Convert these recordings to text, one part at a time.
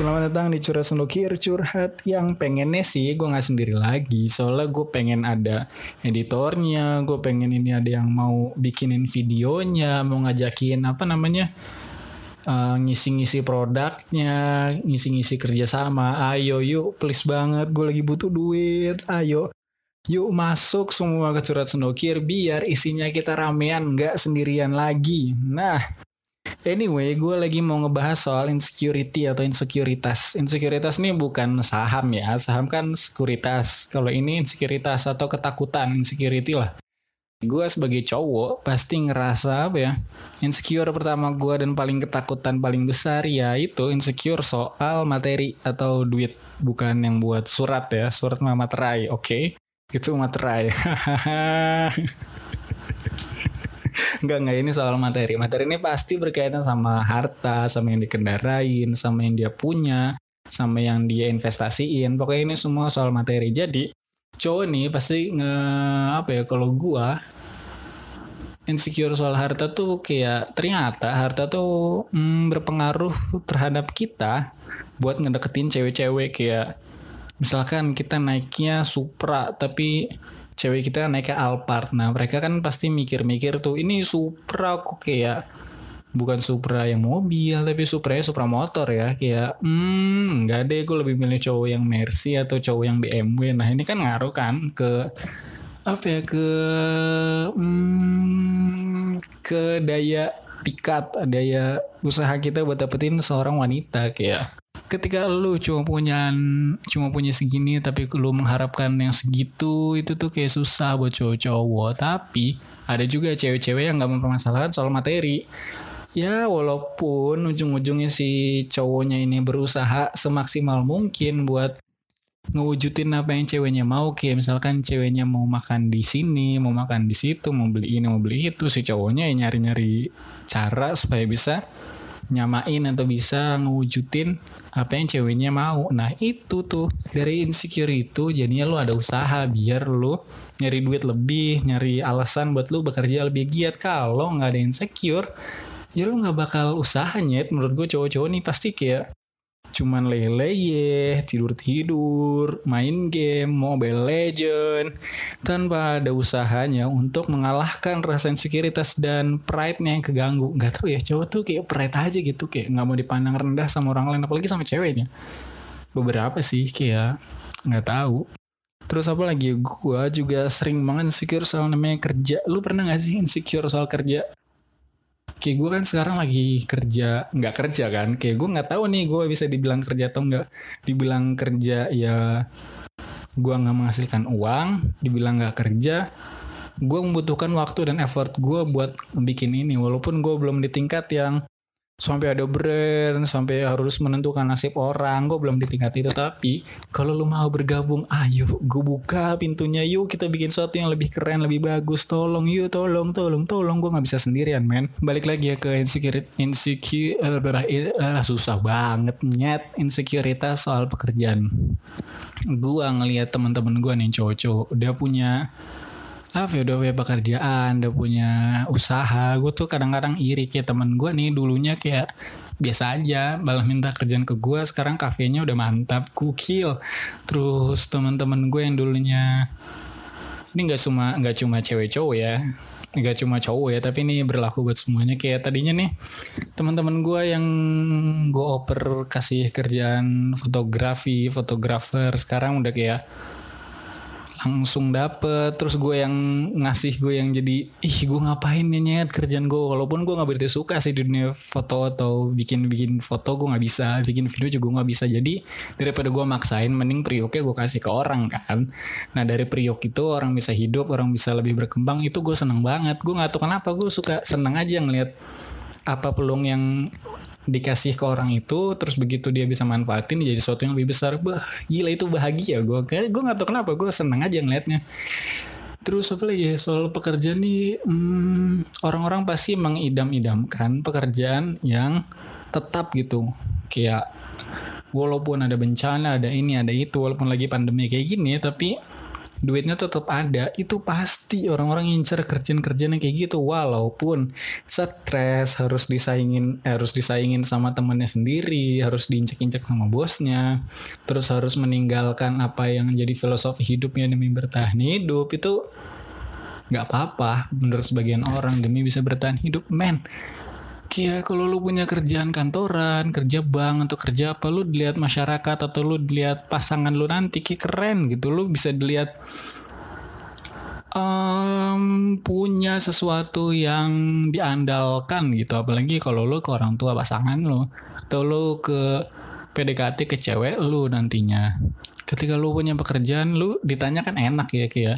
Selamat datang di Curhat Sendokir Curhat yang pengennya sih gue gak sendiri lagi. Soalnya gue pengen ada editornya Gue pengen ini ada yang mau bikinin videonya Mau ngajakin apa namanya uh, Ngisi-ngisi produknya Ngisi-ngisi kerjasama. Ayo yuk please banget Gue lagi butuh duit. Ayo Yuk masuk semua ke Curhat Sendokir Biar isinya kita ramean Gak sendirian lagi. Nah Anyway, gue lagi mau ngebahas soal insecurity atau insekuritas. Insekuritas ini bukan saham ya, saham kan sekuritas. Kalau ini insekuritas atau ketakutan, insecurity lah. Gue sebagai cowok pasti ngerasa apa ya, insecure pertama gue dan paling ketakutan paling besar ya itu insecure soal materi atau duit. Bukan yang buat surat ya, surat mah materai, oke? Okay? Itu materai. Enggak, enggak ini soal materi. Materi ini pasti berkaitan sama harta, sama yang dikendarain, sama yang dia punya, sama yang dia investasiin. Pokoknya ini semua soal materi. Jadi, cowok nih pasti nge apa ya kalau gua insecure soal harta tuh kayak ternyata harta tuh hmm, berpengaruh terhadap kita buat ngedeketin cewek-cewek kayak misalkan kita naiknya Supra tapi cewek kita naiknya Alphard. Nah mereka kan pasti mikir-mikir tuh ini Supra kok kayak bukan Supra yang mobil tapi Supra ya Supra motor ya kayak hmm nggak deh gue lebih milih cowok yang Mercy atau cowok yang BMW. Nah ini kan ngaruh kan ke apa ya ke hmm, ke daya pikat daya usaha kita buat dapetin seorang wanita kayak ketika lu cuma punya cuma punya segini tapi lu mengharapkan yang segitu itu tuh kayak susah buat cowok-cowok. Tapi ada juga cewek-cewek yang nggak mempermasalahkan soal materi. Ya walaupun ujung-ujungnya si cowoknya ini berusaha semaksimal mungkin buat ngewujudin apa yang ceweknya mau kayak misalkan ceweknya mau makan di sini mau makan di situ mau beli ini mau beli itu si cowoknya ya nyari-nyari cara supaya bisa nyamain atau bisa ngewujudin apa yang ceweknya mau. Nah itu tuh dari insecure itu jadinya lu ada usaha biar lu nyari duit lebih, nyari alasan buat lu bekerja lebih giat. Kalau nggak ada insecure, ya lu nggak bakal usahanya. Menurut gue cowok-cowok nih pasti kayak cuman lele ya tidur-tidur, main game, Mobile Legend, tanpa ada usahanya untuk mengalahkan rasa insekuritas dan pride-nya yang keganggu. Gak tau ya, cowok tuh kayak pride aja gitu, kayak nggak mau dipandang rendah sama orang lain, apalagi sama ceweknya. Beberapa sih kayak nggak tahu. Terus apa lagi? Gue juga sering banget insecure soal namanya kerja. Lu pernah gak sih insecure soal kerja? Kayak gue kan sekarang lagi kerja nggak kerja kan? Kayak gue nggak tahu nih gue bisa dibilang kerja atau nggak. Dibilang kerja ya gue nggak menghasilkan uang dibilang nggak kerja gue membutuhkan waktu dan effort gue buat bikin ini. Walaupun gue belum di tingkat yang sampai ada brand sampai harus menentukan nasib orang gue belum di tingkat itu tapi kalau lu mau bergabung ayo gue buka pintunya. Yuk kita bikin sesuatu yang lebih keren lebih bagus. Tolong yuk tolong tolong tolong. Gue nggak bisa sendirian men. Balik lagi ya ke insecure insecure uh, susah banget nyet insekuritas soal pekerjaan. Gue ngelihat teman-teman gue nih cowok-cowok udah punya apa ya udah punya pekerjaan udah punya usaha. Gue tuh kadang-kadang iri. Kayak temen gue nih dulunya kayak biasa aja malah minta kerjaan ke gue sekarang kafenya udah mantap kukil terus teman-teman gue yang dulunya ini nggak cuma nggak cuma cewek cowok ya. Nggak cuma cowok ya tapi ini berlaku buat semuanya. Kayak tadinya nih teman-teman gue yang gue oper kasih kerjaan fotografi fotografer sekarang udah kayak langsung dapet. Terus gue yang ngasih gue yang jadi ih gue ngapain nih nyet kerjaan gue? Walaupun gue nggak begitu suka sih di dunia foto atau bikin bikin foto gue nggak bisa. Bikin video juga nggak bisa. Jadi daripada gue maksain mending prioknya gue kasih ke orang kan. Nah dari priok itu orang bisa hidup orang bisa lebih berkembang itu gue seneng banget. Gue nggak tahu kenapa gue suka seneng aja ngeliat apa peluang yang dikasih ke orang itu terus begitu dia bisa manfaatin jadi sesuatu yang lebih besar. Bah gila itu bahagia gue gue nggak tahu kenapa gue seneng aja ngeliatnya. Terus apa lagi soal pekerjaan nih hmm, orang-orang pasti mengidam-idamkan pekerjaan yang tetap gitu. Kayak walaupun ada bencana ada ini ada itu walaupun lagi pandemi kayak gini tapi duitnya tetap ada itu pasti orang-orang ngincer kerjaan-kerjaan yang kayak gitu. Walaupun stres harus disaingin eh, harus disaingin sama temennya sendiri harus diinjek-injek sama bosnya terus harus meninggalkan apa yang jadi filosofi hidupnya demi bertahan hidup itu nggak apa-apa menurut sebagian orang. Demi bisa bertahan hidup men Kia kalau lu punya kerjaan kantoran, kerja bank atau kerja apa lu dilihat masyarakat atau lu dilihat pasangan lu nanti ki keren gitu. Lu bisa dilihat um, punya sesuatu yang diandalkan gitu. Apalagi kalau lu ke orang tua pasangan lu atau lu ke PDKT ke cewek lu nantinya. Ketika lu punya pekerjaan lu ditanya kan enak ya Kia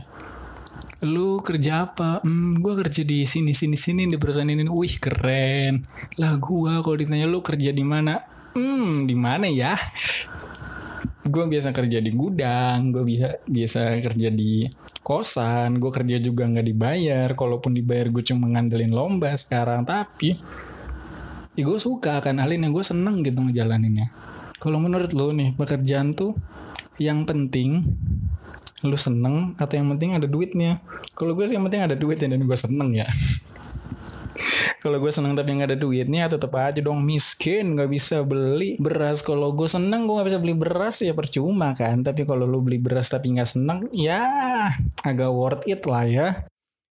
lu kerja apa? Hmm, gue kerja di sini sini sini di perusahaan ini. Wih keren. Lah gue kalau ditanya lu kerja di mana? Hmm, di mana ya? Gue biasa kerja di gudang. Gue bisa biasa kerja di kosan. Gue kerja juga nggak dibayar. Kalaupun dibayar gue cuma ngandelin lomba sekarang. Tapi ya gue suka kan hal ini gue seneng gitu ngejalaninnya. Kalau menurut lo nih pekerjaan tuh yang penting lu seneng atau yang penting ada duitnya kalau gue sih yang penting ada duitnya dan gue seneng ya. Kalau gue seneng tapi nggak ada duitnya tetap aja dong. Miskin nggak bisa beli beras. Kalau gue seneng gue nggak bisa beli beras ya percuma kan. Tapi kalau lu beli beras tapi nggak seneng ya agak worth it lah ya.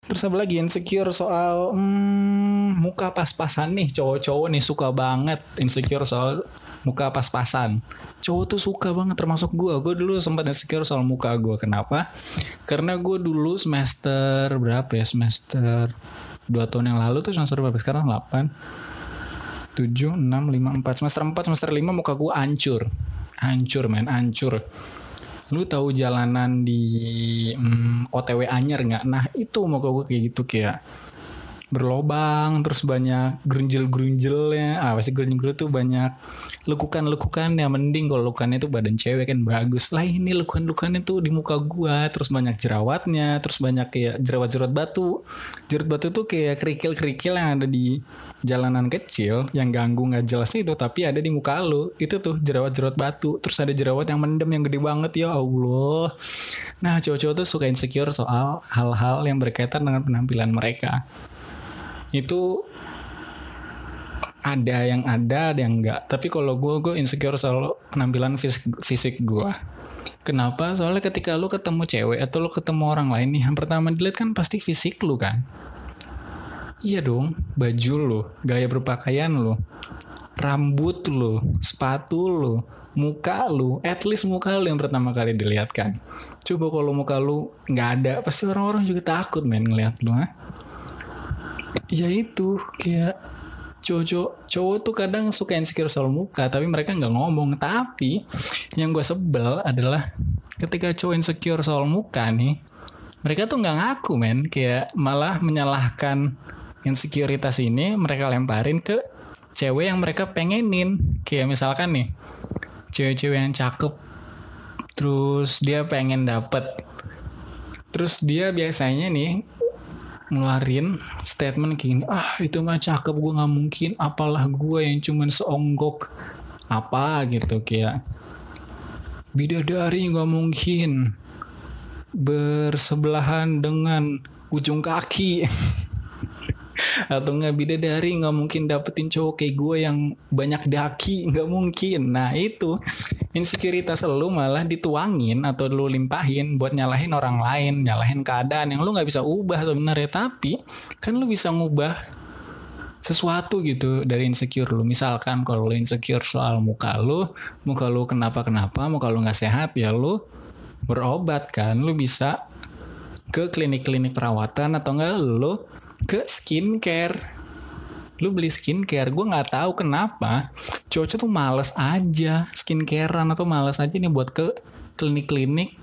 Terus apa lagi? Insecure soal hmm, muka pas-pasan nih cowok-cowok nih suka banget insecure soal muka pas-pasan. Cowok tuh suka banget termasuk gue. Gue dulu sempat insecure soal muka gue. Kenapa? Karena gue dulu semester berapa ya semester dua tahun yang lalu tuh semester berapa sekarang 8 7 6 5 4 semester 4 semester 5 muka gue hancur hancur men hancur lu tahu jalanan di mm, OTW Anyer nggak? Nah itu mau gue kayak gitu kayak berlobang terus banyak grunjel-grunjelnya ah pasti grunjel tuh banyak lekukan-lekukan yang mending. Kalau lekukannya itu badan cewek kan bagus. Lah ini lekukan-lekukannya tuh di muka gua terus banyak jerawatnya terus banyak kayak jerawat-jerawat batu. Jerawat batu tuh kayak kerikil-kerikil yang ada di jalanan kecil yang ganggu nggak jelas itu tapi ada di muka lu. Itu tuh jerawat-jerawat batu. Terus ada jerawat yang mendem yang gede banget. Ya Allah. Nah cowok-cowok tuh suka insecure soal hal-hal yang berkaitan dengan penampilan mereka itu ada yang ada ada yang enggak tapi kalau gue gue insecure soal penampilan fisik fisik gue kenapa? Soalnya ketika lu ketemu cewek atau lu ketemu orang lain nih yang pertama dilihat kan pasti fisik lu kan. Iya dong baju lu gaya berpakaian lu rambut lu sepatu lu muka lu at least muka lu yang pertama kali dilihat kan. Coba kalau muka lu nggak ada pasti orang-orang juga takut men ngeliat lu ha? Ya itu kayak cowok cowok tuh kadang suka insecure soal muka tapi mereka nggak ngomong. Tapi yang gue sebel adalah ketika cowok insecure soal muka nih mereka tuh nggak ngaku men. Kayak malah menyalahkan insekuritas ini mereka lemparin ke cewek yang mereka pengenin. Kayak misalkan nih cewek-cewek yang cakep terus dia pengen dapet. Terus dia biasanya nih ngeluarin statement kayak gini ah itu mah cakep gue nggak mungkin. Apalah gue yang cuman seonggok apa gitu kayak bidadari nggak mungkin bersebelahan dengan ujung kaki atau nggak bidadari nggak mungkin dapetin cowok kayak gue yang banyak daki nggak mungkin nah itu insekuritas lu malah dituangin atau lu limpahin buat nyalahin orang lain, nyalahin keadaan yang lu nggak bisa ubah sebenarnya tapi kan lu bisa ngubah sesuatu gitu dari insecure lu. Misalkan kalau lu insecure soal muka lu, muka lu kenapa-kenapa, muka lu nggak sehat ya lu berobat kan. Lu bisa ke klinik-klinik perawatan atau enggak lu ke skincare. Lu beli skincare gue nggak tahu kenapa cowok tuh males aja. Skincarean atau males aja nih buat ke klinik-klinik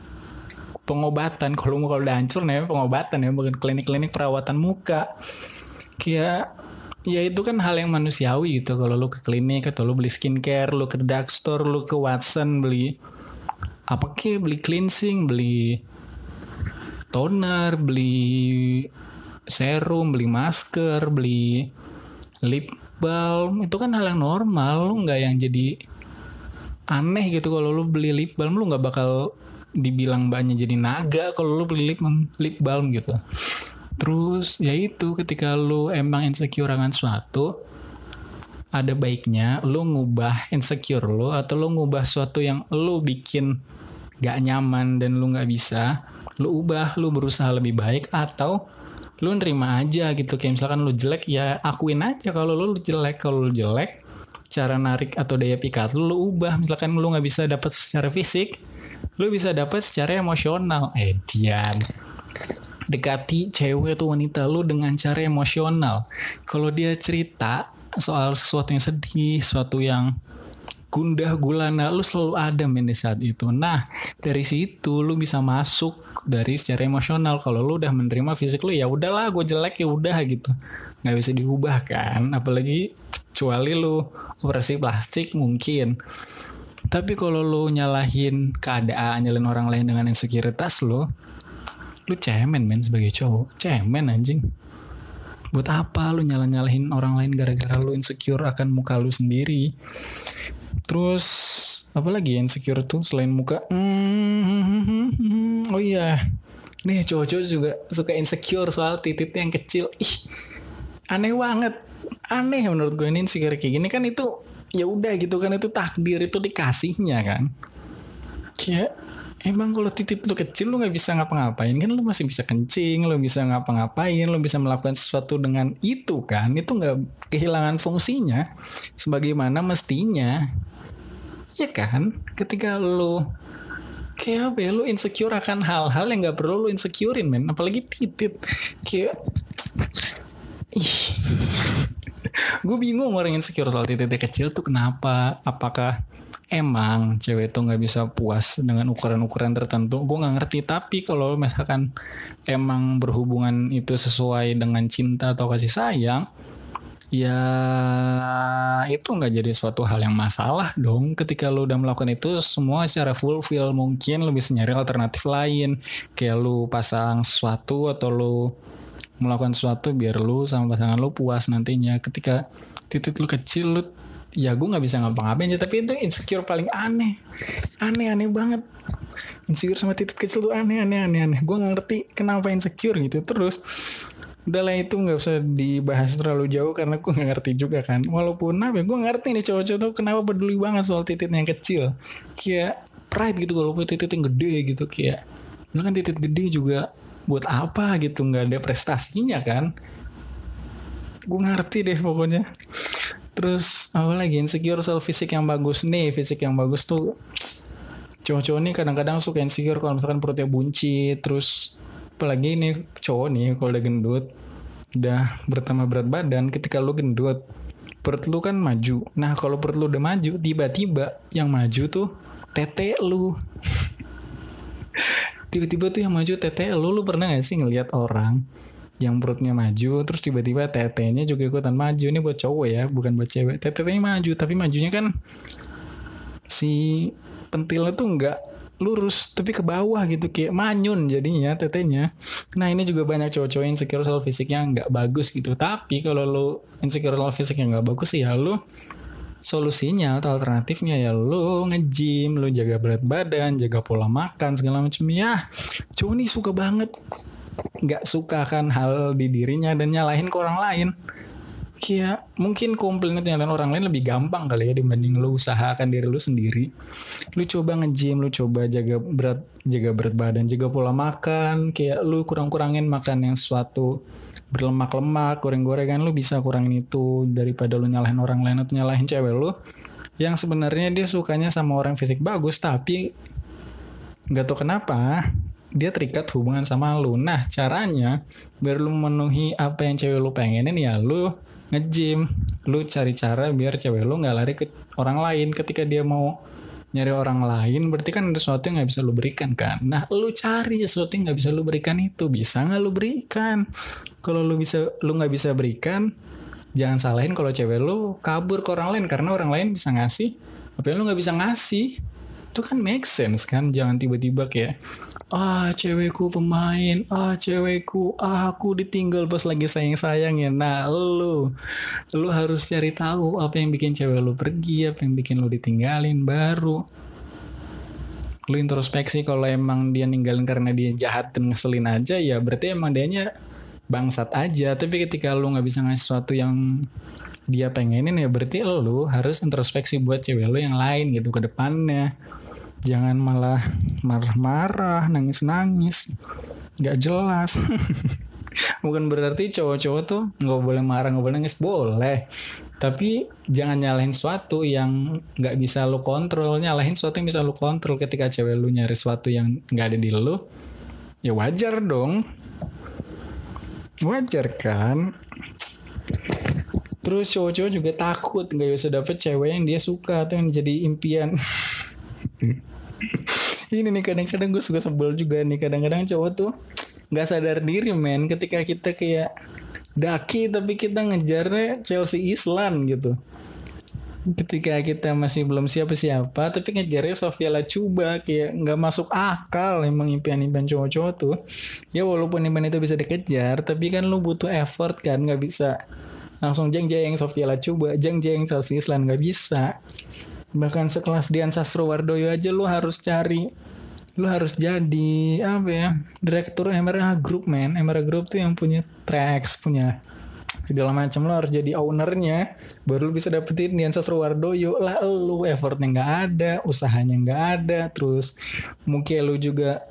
pengobatan. Kalau mau kalau udah hancur nih pengobatan ya bukan klinik-klinik perawatan muka. Kayak ya itu kan hal yang manusiawi gitu. Kalau lu ke klinik atau lu beli skincare lu ke drugstore lu ke Watson beli apa ke beli cleansing beli toner beli serum beli masker beli lip balm. Itu kan hal yang normal. Lu nggak yang jadi aneh gitu kalau lu beli lip balm. Lu nggak bakal dibilang mbaknya jadi naga kalau lu beli lip, lip balm gitu. Terus ya itu ketika lu emang insecure dengan suatu ada baiknya lu ngubah insecure lu atau lu ngubah suatu yang lu bikin gak nyaman dan lu gak bisa lu ubah lu berusaha lebih baik atau lu nerima aja gitu. Kayak misalkan lu jelek ya akuin aja kalau lu jelek. Kalau lu jelek cara narik atau daya pikat lu, lu ubah. Misalkan lu nggak bisa dapat secara fisik lu bisa dapat secara emosional. Edian dekati cewek atau wanita lu dengan cara emosional. Kalau dia cerita soal sesuatu yang sedih, sesuatu yang gundah gulana, lu selalu ada men di saat itu. Nah, dari situ lu bisa masuk dari secara emosional. Kalau lu udah menerima fisik lu ya udahlah, gue jelek ya udah gitu. Nggak bisa diubah kan, apalagi kecuali lu operasi plastik mungkin. Tapi kalau lu nyalahin keadaan, nyalahin orang lain dengan insekuritas lu, lu cemen men sebagai cowok. Cemen anjing buat apa lu nyala nyalahin orang lain gara-gara lu insecure akan muka lu sendiri terus apa lagi insecure tuh selain muka? Hmm, oh iya. Nih cowok-cowok juga suka insecure soal titik yang kecil. Ih aneh banget. Aneh menurut gue ini insecure kayak gini. Kan itu ya udah gitu kan itu takdir itu dikasihnya kan. Kayak emang kalau titik lu kecil lu nggak bisa ngapa-ngapain kan? Lu masih bisa kencing lu bisa ngapa-ngapain lu bisa melakukan sesuatu dengan itu kan? Itu nggak kehilangan fungsinya sebagaimana mestinya ya kan? Ketika lu kayak apa ya lu insecure akan hal-hal yang nggak perlu lu insecurein men. Apalagi titit. Kayak gue bingung orang insecure soal titik kecil tuh kenapa? Apakah emang cewek itu nggak bisa puas dengan ukuran-ukuran tertentu? Gue nggak ngerti. Tapi kalau misalkan emang berhubungan itu sesuai dengan cinta atau kasih sayang ya itu nggak jadi suatu hal yang masalah dong. Ketika lo udah melakukan itu semua secara fulfill mungkin lo bisa nyari alternatif lain. Kayak lo pasang sesuatu atau lo melakukan sesuatu biar lo sama pasangan lo puas nantinya. Ketika titik lo kecil lo ya gue nggak bisa ngapa-ngapain aja tapi itu insecure paling aneh. Aneh aneh banget. Insecure sama titik kecil tuh aneh aneh aneh aneh. Gue nggak ngerti kenapa insecure gitu. Terus udahlah itu nggak usah dibahas terlalu jauh karena gue nggak ngerti juga kan. Walaupun apa gue ngerti nih cowok-cowok tuh kenapa peduli banget soal titik yang kecil. Kayak pride gitu kalau punya titik yang gede gitu kayak lu kan titik gede juga buat apa gitu nggak ada prestasinya kan? Gue ngerti deh pokoknya. Terus apa lagi insecure soal fisik yang bagus nih fisik yang bagus tuh cowok-cowok nih kadang-kadang suka insecure kalau misalkan perutnya buncit terus apalagi ini cowok nih kalau udah gendut udah bertambah berat badan ketika lu gendut perut lu kan maju. Nah kalau perut lu udah maju tiba-tiba yang maju tuh tete lu. Tiba-tiba tuh yang maju tete lu. Lu pernah gak sih ngelihat orang yang perutnya maju terus tiba-tiba tetenya juga ikutan maju? Ini buat cowok ya bukan buat cewek. Tetenya maju tapi majunya kan si pentilnya tuh nggak lurus tapi ke bawah gitu kayak manyun jadinya tetenya. Nah ini juga banyak cowok-cowok insecure soal fisiknya nggak bagus gitu. Tapi kalau lo insecure soal fisiknya nggak bagus ya lo solusinya atau alternatifnya ya lo nge-gym, lo jaga berat badan, jaga pola makan segala macam ya. Cowok nih suka banget nggak suka kan hal di dirinya dan nyalahin ke orang lain kayak mungkin komplain nyalahin orang lain lebih gampang kali ya dibanding lu usahakan diri lu sendiri lu coba nge-gym lu coba jaga berat jaga berat badan jaga pola makan kayak lu kurang-kurangin makan yang sesuatu berlemak-lemak goreng-gorengan lu bisa kurangin itu daripada lu nyalahin orang lain atau nyalahin cewek lu yang sebenarnya dia sukanya sama orang fisik bagus tapi nggak tahu kenapa dia terikat hubungan sama lu. Nah, caranya biar lu memenuhi apa yang cewek lu pengenin ya lu nge-gym. Lu cari cara biar cewek lu nggak lari ke orang lain. Ketika dia mau nyari orang lain berarti kan ada sesuatu yang nggak bisa lu berikan kan? Nah lu cari sesuatu yang nggak bisa lu berikan itu. Bisa nggak lu berikan? Kalau lu bisa lu nggak bisa berikan jangan salahin kalau cewek lu kabur ke orang lain. Karena orang lain bisa ngasih tapi lu nggak bisa ngasih itu kan make sense kan? Jangan tiba-tiba kayak ah cewekku pemain. Ah cewekku. Ah aku ditinggal pas lagi sayang sayang ya nah lu lu harus cari tahu apa yang bikin cewek lu pergi apa yang bikin lu ditinggalin baru. Lu introspeksi kalau emang dia ninggalin karena dia jahat dan ngeselin aja ya berarti emang dianya bangsat aja. Tapi ketika lu nggak bisa ngasih sesuatu yang dia pengenin ya berarti lu harus introspeksi buat cewek lu yang lain gitu ke depannya jangan malah marah-marah nangis-nangis. Nggak jelas. Bukan berarti cowok-cowok tuh nggak boleh marah nggak boleh nangis. Boleh. Tapi jangan nyalahin sesuatu yang nggak bisa lu kontrol. Nyalahin sesuatu yang bisa lu kontrol. Ketika cewek lu nyari sesuatu yang nggak ada di lu ya wajar dong. Wajar kan? Terus cowok-cowok juga takut nggak bisa dapet cewek yang dia suka atau yang jadi impian ini nih kadang-kadang gue suka sebel juga nih. Kadang-kadang cowok tuh nggak sadar diri men ketika kita kayak daki tapi kita ngejarnya Chelsea Island gitu. Ketika kita masih belum siapa-siapa tapi ngejarnya Sofia Lacuba kayak nggak masuk akal emang impian-impian cowok-cowok tuh. Ya walaupun impian itu bisa dikejar tapi kan lu butuh effort kan nggak bisa langsung jeng jeng Sofia Lacuba jeng jeng Chelsea Island nggak bisa bahkan sekelas Dian Sastrowardoyo aja lu harus cari lu harus jadi apa ya direktur Emera Group man Emera Group tuh yang punya tracks punya segala macam. Lo harus jadi ownernya baru lu bisa dapetin Dian Sastrowardoyo. Lah lu effortnya nggak ada usahanya nggak ada. Terus mungkin lu juga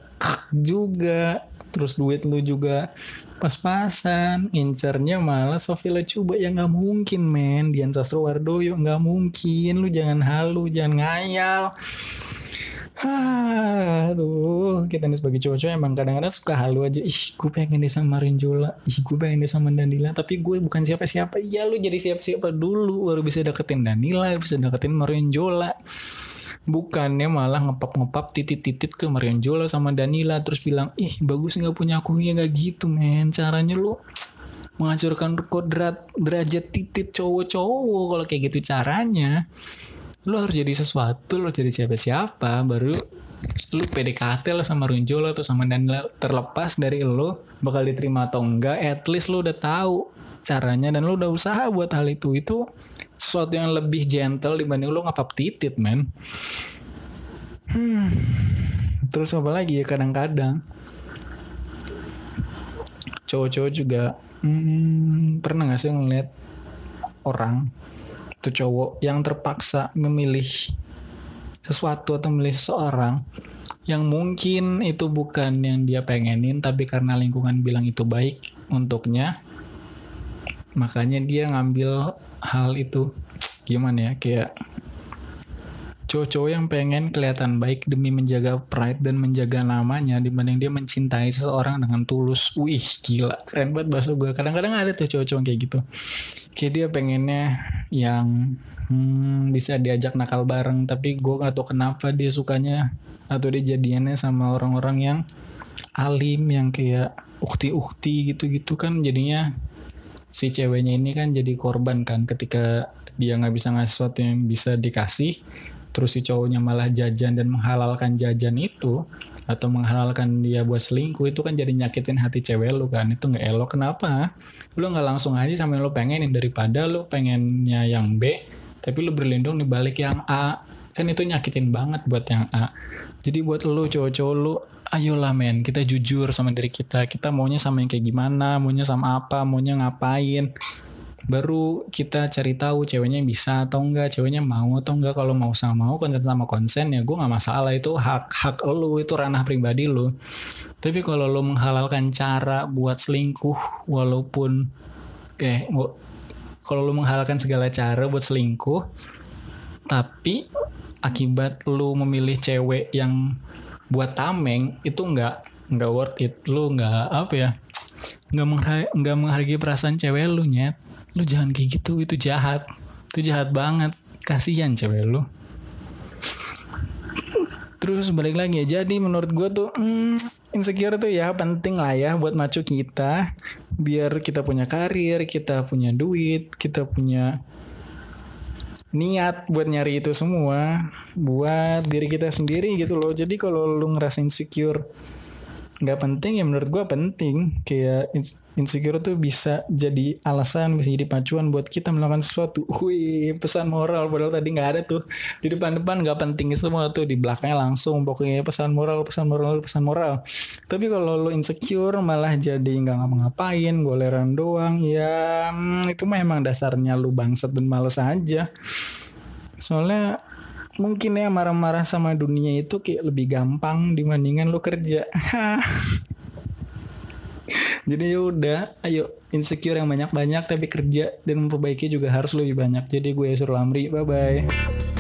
juga terus duit lu juga pas-pasan incernya malah Sofia coba ya nggak mungkin men Dian Sastrowardoyo nggak mungkin lu jangan halu jangan ngayal Aduh, kita nih sebagai cowok-cowok emang kadang-kadang suka halu aja. Ih, gue pengen deh sama Rinjola. Ih, gue pengen deh sama Danila. Tapi gue bukan siapa-siapa. Ya lu jadi siapa-siapa dulu. Baru bisa deketin Danila, bisa deketin Marinjola. Bukannya malah ngepap-ngepap titit-titit ke Marinjola sama Danila. Terus bilang, ih bagus gak punya aku. Ya gak gitu men. Caranya lu menghancurkan kodrat derajat titit cowok-cowok. Kalau kayak gitu caranya lu harus jadi sesuatu lu jadi siapa-siapa baru lu PDKT lah sama Runjol atau sama Daniel terlepas dari lu bakal diterima atau enggak at least lu udah tahu caranya dan lu udah usaha buat hal itu itu sesuatu yang lebih gentle dibanding lu ngapap titit men. Hmm. terus apa lagi ya kadang-kadang. Cowok-cowok juga hmm, pernah gak sih ngeliat orang itu cowok yang terpaksa memilih sesuatu atau memilih seseorang yang mungkin itu bukan yang dia pengenin tapi karena lingkungan bilang itu baik untuknya makanya dia ngambil hal itu gimana ya kayak cowok-cowok yang pengen kelihatan baik demi menjaga pride dan menjaga namanya dibanding dia mencintai seseorang dengan tulus. Wih gila. Keren banget bahasa gue kadang-kadang ada tuh cowok-cowok kayak gitu. Kayak dia pengennya yang hmm, bisa diajak nakal bareng tapi gue gak tau kenapa dia sukanya atau dia jadiannya sama orang-orang yang alim yang kayak ukti-ukti gitu-gitu kan. Jadinya si ceweknya ini kan jadi korban kan ketika dia nggak bisa ngasih sesuatu yang bisa dikasih terus si cowoknya malah jajan dan menghalalkan jajan itu atau menghalalkan dia buat selingkuh itu kan jadi nyakitin hati cewek lu kan itu nggak elok. Kenapa? Lu nggak langsung aja sampai lu pengenin daripada lu pengennya yang B tapi lu berlindung di balik yang A. Kan itu nyakitin banget buat yang A. Jadi buat lu cowok-cowok lu ayolah men kita jujur sama diri kita. Kita maunya sama yang kayak gimana maunya sama apa maunya ngapain baru kita cari tahu ceweknya bisa atau enggak ceweknya mau atau enggak. Kalau mau sama mau konsen sama konsen ya gue nggak masalah. Itu hak hak lu itu ranah pribadi lu. Tapi kalau lu menghalalkan cara buat selingkuh walaupun eh kalau lu menghalalkan segala cara buat selingkuh tapi akibat lu memilih cewek yang buat tameng itu enggak nggak worth it. Lu nggak apa ya nggak menghargai, menghargai perasaan cewek lu nyet lu jangan kayak gitu itu jahat. Itu jahat banget. Kasihan cewek lu. Terus balik lagi ya jadi menurut gue tuh hmm, insecure tuh ya penting lah ya buat macu kita. Biar kita punya karir kita punya duit kita punya niat buat nyari itu semua. Buat diri kita sendiri gitu loh. Jadi kalau lu ngerasa insecure nggak penting ya menurut gue penting. Kayak insecure tuh bisa jadi alasan bisa jadi pacuan buat kita melakukan sesuatu. Wih pesan moral padahal tadi nggak ada tuh. Di depan-depan nggak penting semua tuh di belakangnya langsung pokoknya pesan moral pesan moral pesan moral. Tapi kalau lo insecure malah jadi nggak ngapa-ngapain goleran doang ya hmm, itu mah emang dasarnya lu bangsat dan males aja. Soalnya mungkin ya marah-marah sama dunia itu kayak lebih gampang dibandingkan lo kerja. Jadi ya udah ayo insecure yang banyak-banyak tapi kerja dan memperbaiki juga harus lebih banyak. Jadi gue suruh Amri bye bye